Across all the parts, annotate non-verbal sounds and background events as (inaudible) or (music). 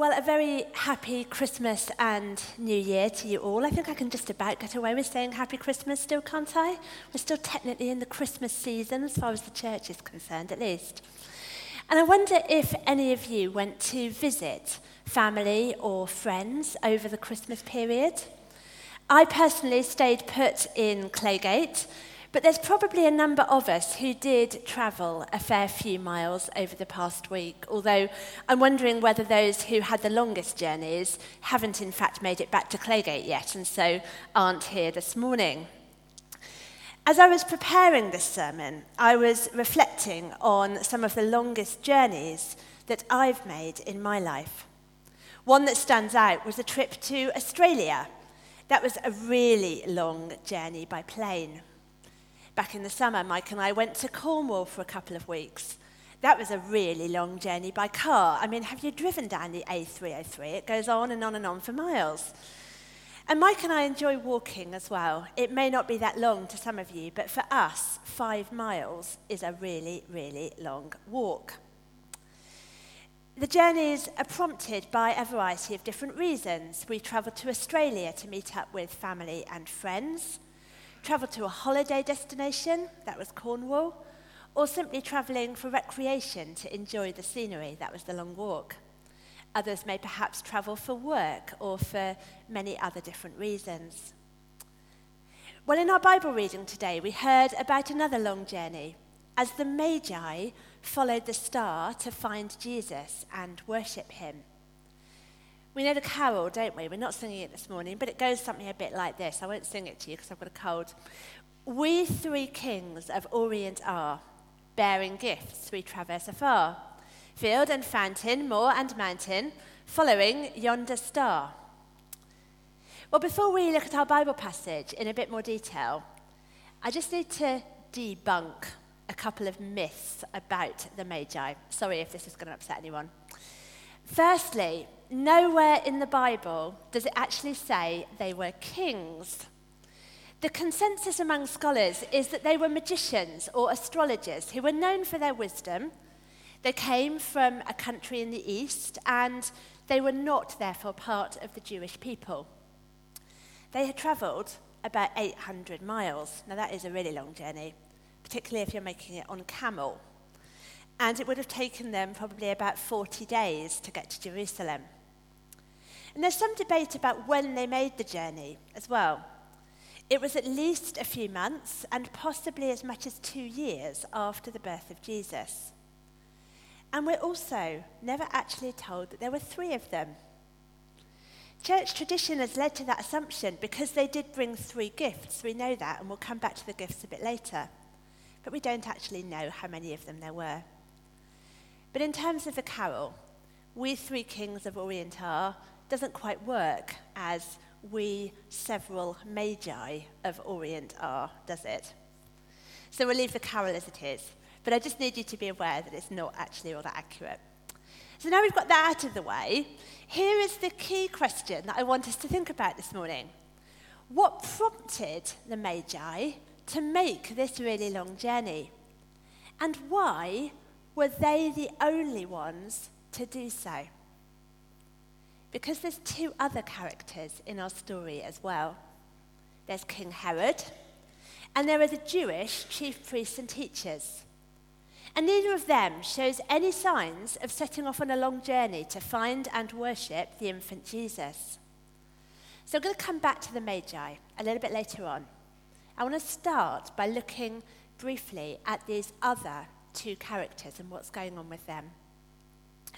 Well, a very happy Christmas and New Year to you all. I think I can just about get away with saying happy Christmas still, can't I? We're still technically in the Christmas season, as far as the church is concerned, at least. And I wonder if any of you went to visit family or friends over the Christmas period. I personally stayed put in Claygate but there's probably a number of us who did travel a fair few miles over the past week, although I'm wondering whether those who had the longest journeys haven't in fact made it back to Claygate yet and so aren't here this morning. As I was preparing this sermon, I was reflecting on some of the longest journeys that I've made in my life. One that stands out was a trip to Australia. That was a really long journey by plane. Back in the summer, Mike and I went to Cornwall for a couple of weeks. That was a really long journey by car. I mean, have you driven down the A303? It goes on and on and on for miles. And Mike and I enjoy walking as well. It may not be that long to some of you, but for us, five miles is a really, really long walk. The journeys are prompted by a variety of different reasons. We travelled to Australia to meet up with family and friends travel to a holiday destination, that was Cornwall, or simply travelling for recreation to enjoy the scenery, that was the long walk. Others may perhaps travel for work or for many other different reasons. Well, in our Bible reading today, we heard about another long journey as the Magi followed the star to find Jesus and worship him. We know the carol, don't we? We're not singing it this morning, but it goes something a bit like this. I won't sing it to you because I've got a cold. We three kings of Orient are, bearing gifts we traverse afar. Field and fountain, moor and mountain, following yonder star. Well, before we look at our Bible passage in a bit more detail, I just need to debunk a couple of myths about the Magi. Sorry if this is going to upset anyone. Firstly, nowhere in the Bible does it actually say they were kings. The consensus among scholars is that they were magicians or astrologers who were known for their wisdom. They came from a country in the east and they were not, therefore, part of the Jewish people. They had travelled about 800 miles. Now, that is a really long journey, particularly if you're making it on camel. And it would have taken them probably about 40 days to get to Jerusalem. And there's some debate about when they made the journey as well. It was at least a few months and possibly as much as two years after the birth of Jesus. And we're also never actually told that there were three of them. Church tradition has led to that assumption because they did bring three gifts. We know that, and we'll come back to the gifts a bit later. But we don't actually know how many of them there were. But in terms of the carol, we three kings of Orient are doesn't quite work as we several magi of Orient are, does it? So we'll leave the carol as it is. But I just need you to be aware that it's not actually all that accurate. So now we've got that out of the way, here is the key question that I want us to think about this morning. What prompted the Magi to make this really long journey? And why were they the only ones to do so? Because there's two other characters in our story as well. There's King Herod, and there are the Jewish chief priests and teachers. And neither of them shows any signs of setting off on a long journey to find and worship the infant Jesus. So I'm going to come back to the Magi a little bit later on. I want to start by looking briefly at these other two characters and what's going on with them.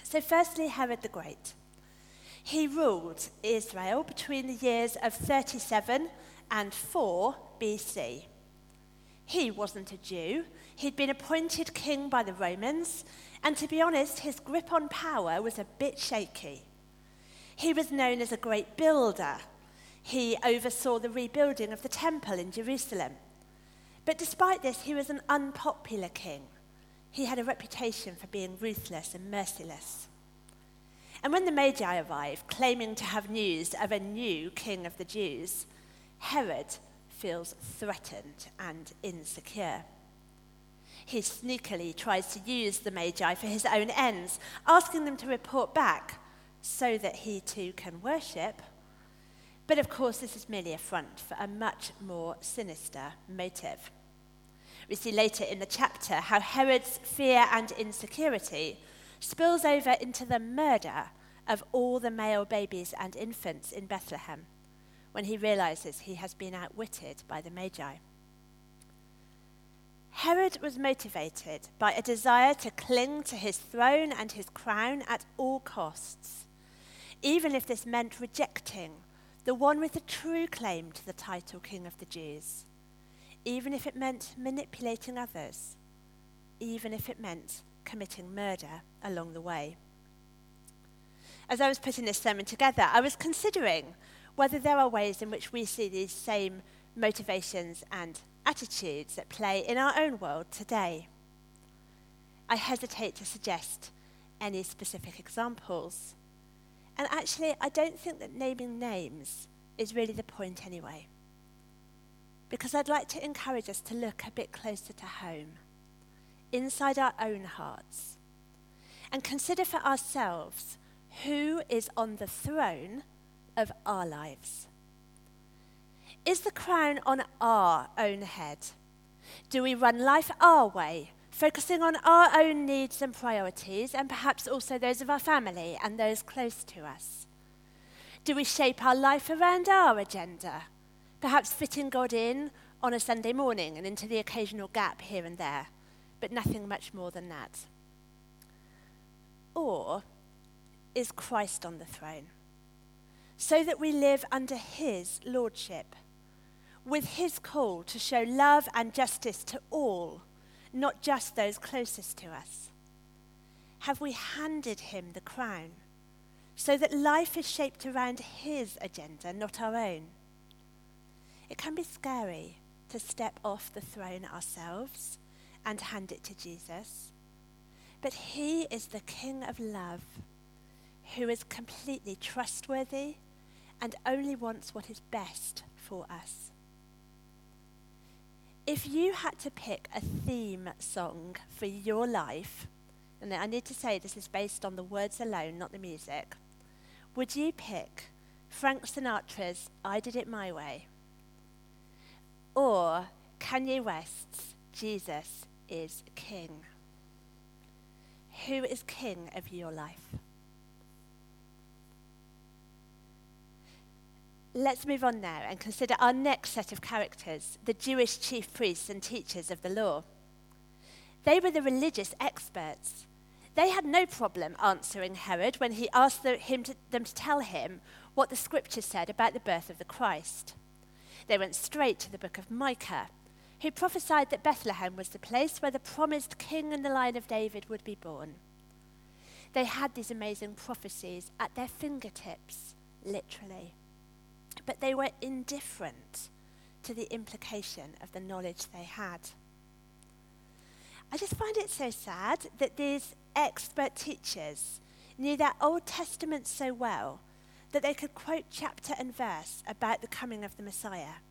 So, firstly, Herod the Great. He ruled Israel between the years of 37 and 4 BC. He wasn't a Jew. He'd been appointed king by the Romans, and to be honest, his grip on power was a bit shaky. He was known as a great builder. He oversaw the rebuilding of the temple in Jerusalem. But despite this, he was an unpopular king. He had a reputation for being ruthless and merciless. And when the Magi arrive, claiming to have news of a new king of the Jews, Herod feels threatened and insecure. He sneakily tries to use the Magi for his own ends, asking them to report back, so that he too can worship. But of course, this is merely a front for a much more sinister motive. We see later in the chapter how Herod's fear and insecurity spills over into the murder of all the male babies and infants in Bethlehem when he realizes he has been outwitted by the Magi. Herod was motivated by a desire to cling to his throne and his crown at all costs, even if this meant rejecting the one with the true claim to the title King of the Jews, even if it meant manipulating others, even if it meant committing murder along the way. As I was putting this sermon together, I was considering whether there are ways in which we see these same motivations and attitudes at play in our own world today. I hesitate to suggest any specific examples. And actually, I don't think that naming names is really the point anyway. Because I'd like to encourage us to look a bit closer to home, inside our own hearts, and consider for ourselves who is on the throne of our lives. Is the crown on our own head? Do we run life our way, focusing on our own needs and priorities, and perhaps also those of our family and those close to us? Do we shape our life around our agenda, perhaps fitting God in on a Sunday morning and into the occasional gap here and there, but nothing much more than that? Or is Christ on the throne, so that we live under his lordship? with his call to show love and justice to all, not just those closest to us? Have we handed him the crown so that life is shaped around his agenda, not our own? It can be scary to step off the throne ourselves and hand it to Jesus. But he is the King of love who is completely trustworthy and only wants what is best for us. If you had to pick a theme song for your life, and I need to say this is based on the words alone, not the music, would you pick Frank Sinatra's I Did It My Way? Or Kanye West's Jesus is King? Who is king of your life? Let's move on now and consider our next set of characters, the Jewish chief priests and teachers of the law. They were the religious experts. They had no problem answering Herod when he asked the, to, them to tell him what the scriptures said about the birth of the Christ. They went straight to the book of Micah, who prophesied that Bethlehem was the place where the promised king in the line of David would be born. They had these amazing prophecies at their fingertips, literally but they were indifferent to the implication of the knowledge they had. I just find it so sad that these expert teachers knew their Old Testament so well that they could quote chapter and verse about the coming of the Messiah.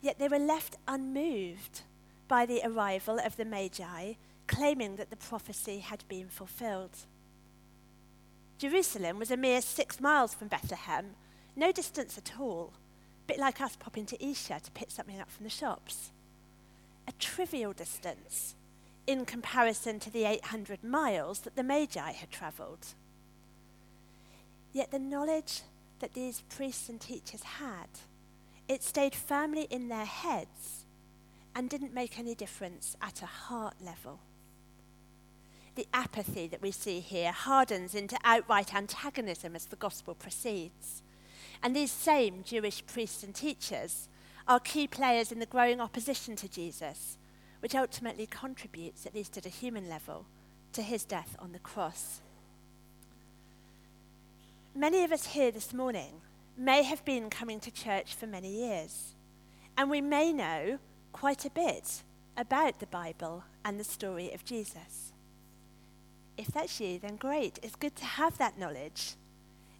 Yet they were left unmoved by the arrival of the Magi, claiming that the prophecy had been fulfilled. Jerusalem was a mere six miles from Bethlehem, no distance at all. A bit like us popping to Esher to pick something up from the shops. A trivial distance in comparison to the 800 miles that the Magi had travelled. Yet the knowledge that these priests and teachers had, it stayed firmly in their heads and didn't make any difference at a heart level. The apathy that we see here hardens into outright antagonism as the gospel proceeds. And these same Jewish priests and teachers are key players in the growing opposition to Jesus, which ultimately contributes, at least at a human level, to his death on the cross. Many of us here this morning may have been coming to church for many years, and we may know quite a bit about the Bible and the story of Jesus. If that's you, then great. It's good to have that knowledge.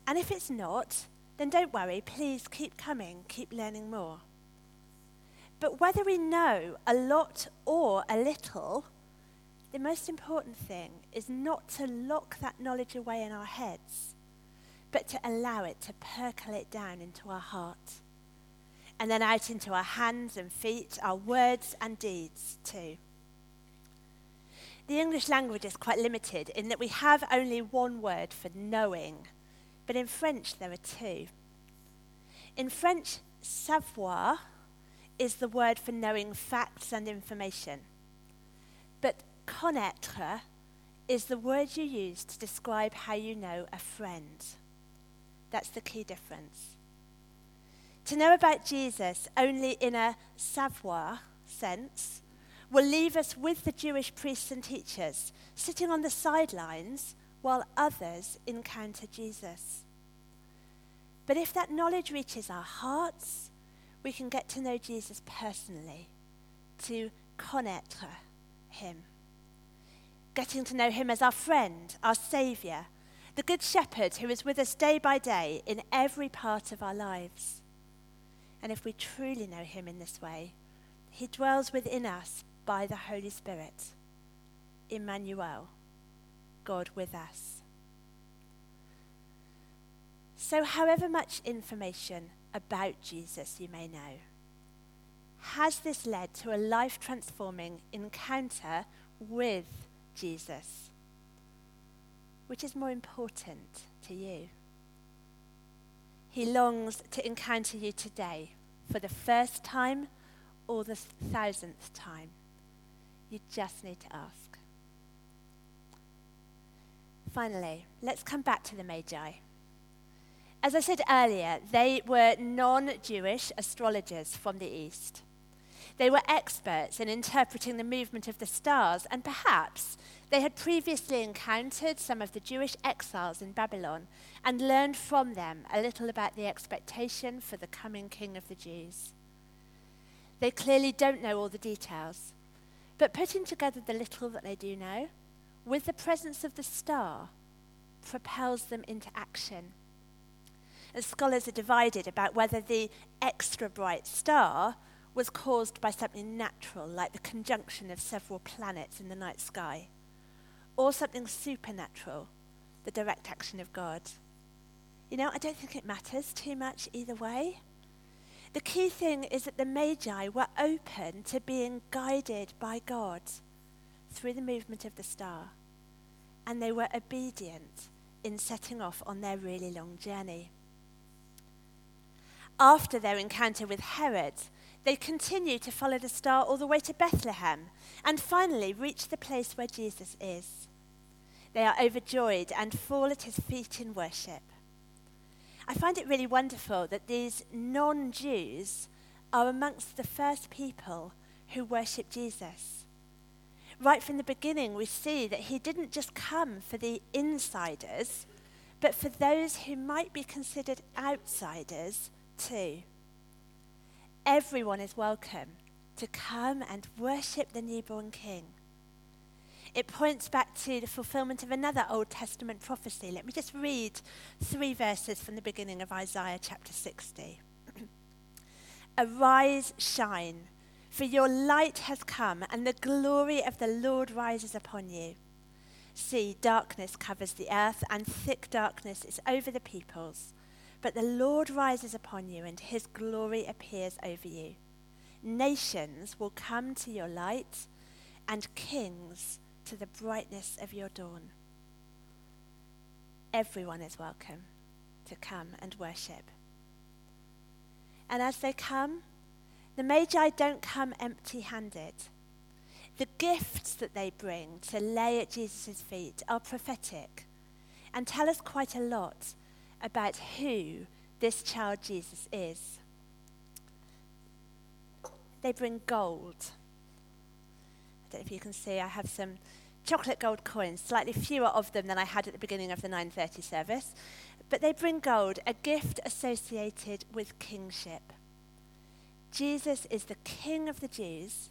And if it's not, then don't worry. Please keep coming, keep learning more. But whether we know a lot or a little, the most important thing is not to lock that knowledge away in our heads, but to allow it to percolate down into our heart. And then out into our hands and feet, our words and deeds too. The English language is quite limited in that we have only one word for knowing, but in French there are two. In French, savoir is the word for knowing facts and information, but connaître is the word you use to describe how you know a friend. That's the key difference. To know about Jesus only in a savoir sense will leave us with the Jewish priests and teachers, sitting on the sidelines while others encounter Jesus. But if that knowledge reaches our hearts, we can get to know Jesus personally, to connaître him. Getting to know him as our friend, our saviour, the Good Shepherd who is with us day by day in every part of our lives. And if we truly know him in this way, he dwells within us by the Holy Spirit. Emmanuel, God with us. So, however much information about Jesus you may know, has this led to a life transforming encounter with Jesus? Which is more important to you? He longs to encounter you today for the first time or the thousandth time. You just need to ask. Finally, let's come back to the Magi. As I said earlier, they were non Jewish astrologers from the East. They were experts in interpreting the movement of the stars, and perhaps they had previously encountered some of the Jewish exiles in Babylon and learned from them a little about the expectation for the coming king of the Jews. They clearly don't know all the details, but putting together the little that they do know, with the presence of the star, propels them into action. And scholars are divided about whether the extra bright star was caused by something natural, like the conjunction of several planets in the night sky, or something supernatural, the direct action of God. You know, I don't think it matters too much either way. The key thing is that the Magi were open to being guided by God through the movement of the star, and they were obedient in setting off on their really long journey. After their encounter with Herod, they continue to follow the star all the way to Bethlehem and finally reach the place where Jesus is. They are overjoyed and fall at his feet in worship. I find it really wonderful that these non Jews are amongst the first people who worship Jesus. Right from the beginning, we see that he didn't just come for the insiders, but for those who might be considered outsiders too. Everyone is welcome to come and worship the newborn king. It points back to the fulfillment of another Old Testament prophecy. Let me just read three verses from the beginning of Isaiah chapter 60. (clears throat) Arise, shine, for your light has come, and the glory of the Lord rises upon you. See, darkness covers the earth, and thick darkness is over the peoples. But the Lord rises upon you, and his glory appears over you. Nations will come to your light, and kings to the brightness of your dawn. Everyone is welcome to come and worship. And as they come, the Magi don't come empty handed. The gifts that they bring to lay at Jesus' feet are prophetic and tell us quite a lot about who this child Jesus is. They bring gold. I don't know if you can see, I have some chocolate gold coins, slightly fewer of them than I had at the beginning of the 9:30 service, but they bring gold, a gift associated with kingship. Jesus is the king of the Jews,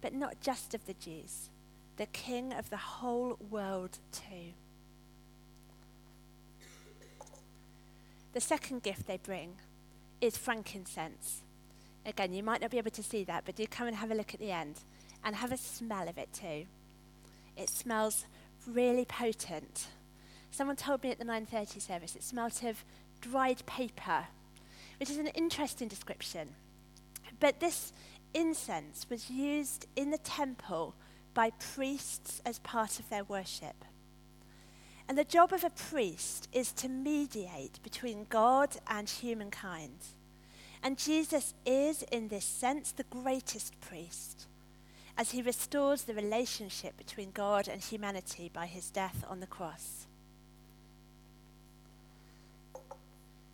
but not just of the Jews, the king of the whole world too. The second gift they bring is frankincense. Again, you might not be able to see that, but do come and have a look at the end and have a smell of it too. It smells really potent, Someone told me at the 9:30 service it smelt of dried paper, which is an interesting description. But this incense was used in the temple by priests as part of their worship. And the job of a priest is to mediate between God and humankind. And Jesus is, in this sense, the greatest priest, as he restores the relationship between God and humanity by his death on the cross.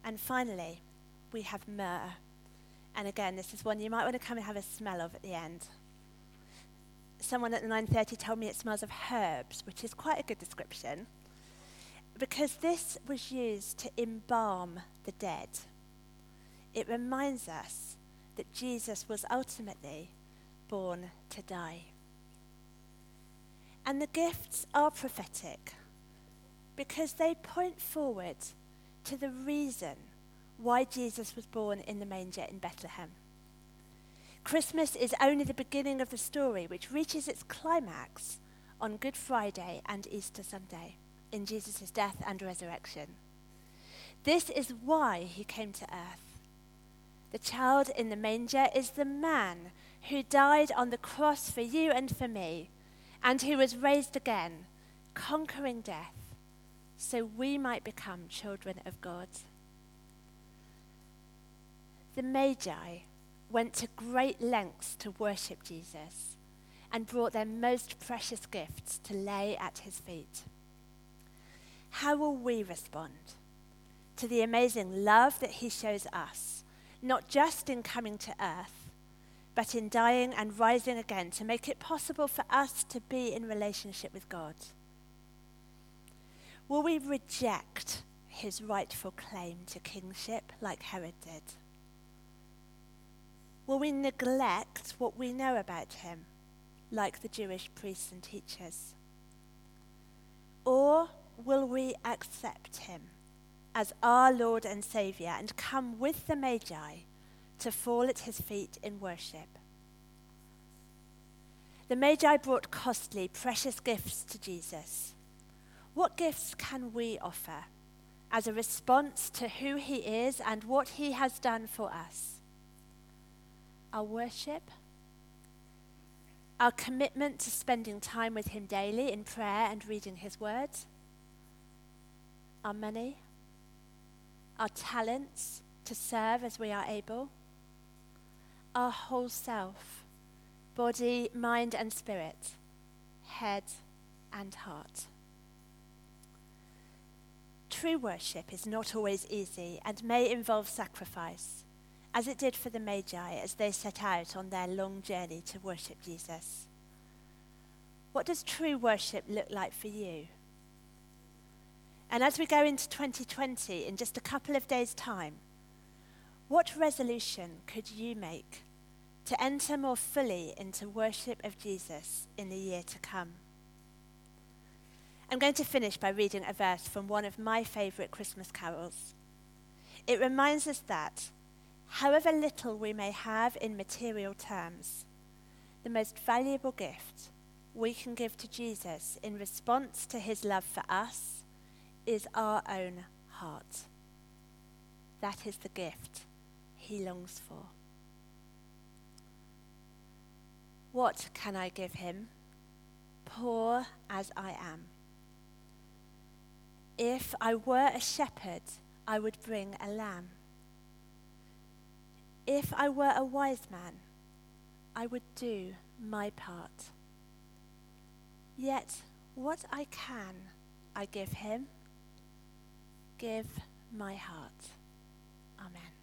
And finally, we have myrrh. And again, this is one you might want to come and have a smell of at the end. Someone at the 9:30 told me it smells of herbs, which is quite a good description. Because this was used to embalm the dead. It reminds us that Jesus was ultimately born to die. And the gifts are prophetic because they point forward to the reason why Jesus was born in the manger in Bethlehem. Christmas is only the beginning of the story, which reaches its climax on Good Friday and Easter Sunday in Jesus' death and resurrection. This is why he came to earth. The child in the manger is the man who died on the cross for you and for me, and who was raised again, conquering death, so we might become children of God. The Magi went to great lengths to worship Jesus and brought their most precious gifts to lay at his feet. How will we respond to the amazing love that he shows us, not just in coming to earth, but in dying and rising again to make it possible for us to be in relationship with God? Will we reject his rightful claim to kingship like Herod did? Will we neglect what we know about him, like the Jewish priests and teachers? Or will we accept him as our Lord and Saviour and come with the Magi to fall at his feet in worship? The Magi brought costly, precious gifts to Jesus. What gifts can we offer as a response to who he is and what he has done for us? our worship, our commitment to spending time with Him daily in prayer and reading His words, our money, our talents to serve as we are able, our whole self, body, mind, and spirit, head and heart. True worship is not always easy and may involve sacrifice as it did for the Magi as they set out on their long journey to worship Jesus. What does true worship look like for you? And as we go into 2020 in just a couple of days' time, what resolution could you make to enter more fully into worship of Jesus in the year to come? I'm going to finish by reading a verse from one of my favourite Christmas carols. It reminds us that however little we may have in material terms, the most valuable gift we can give to Jesus in response to his love for us is our own heart. That is the gift he longs for. What can I give him, poor as I am? If I were a shepherd, I would bring a lamb. If I were a wise man, I would do my part. Yet what I can, I give him. Give my heart. Amen.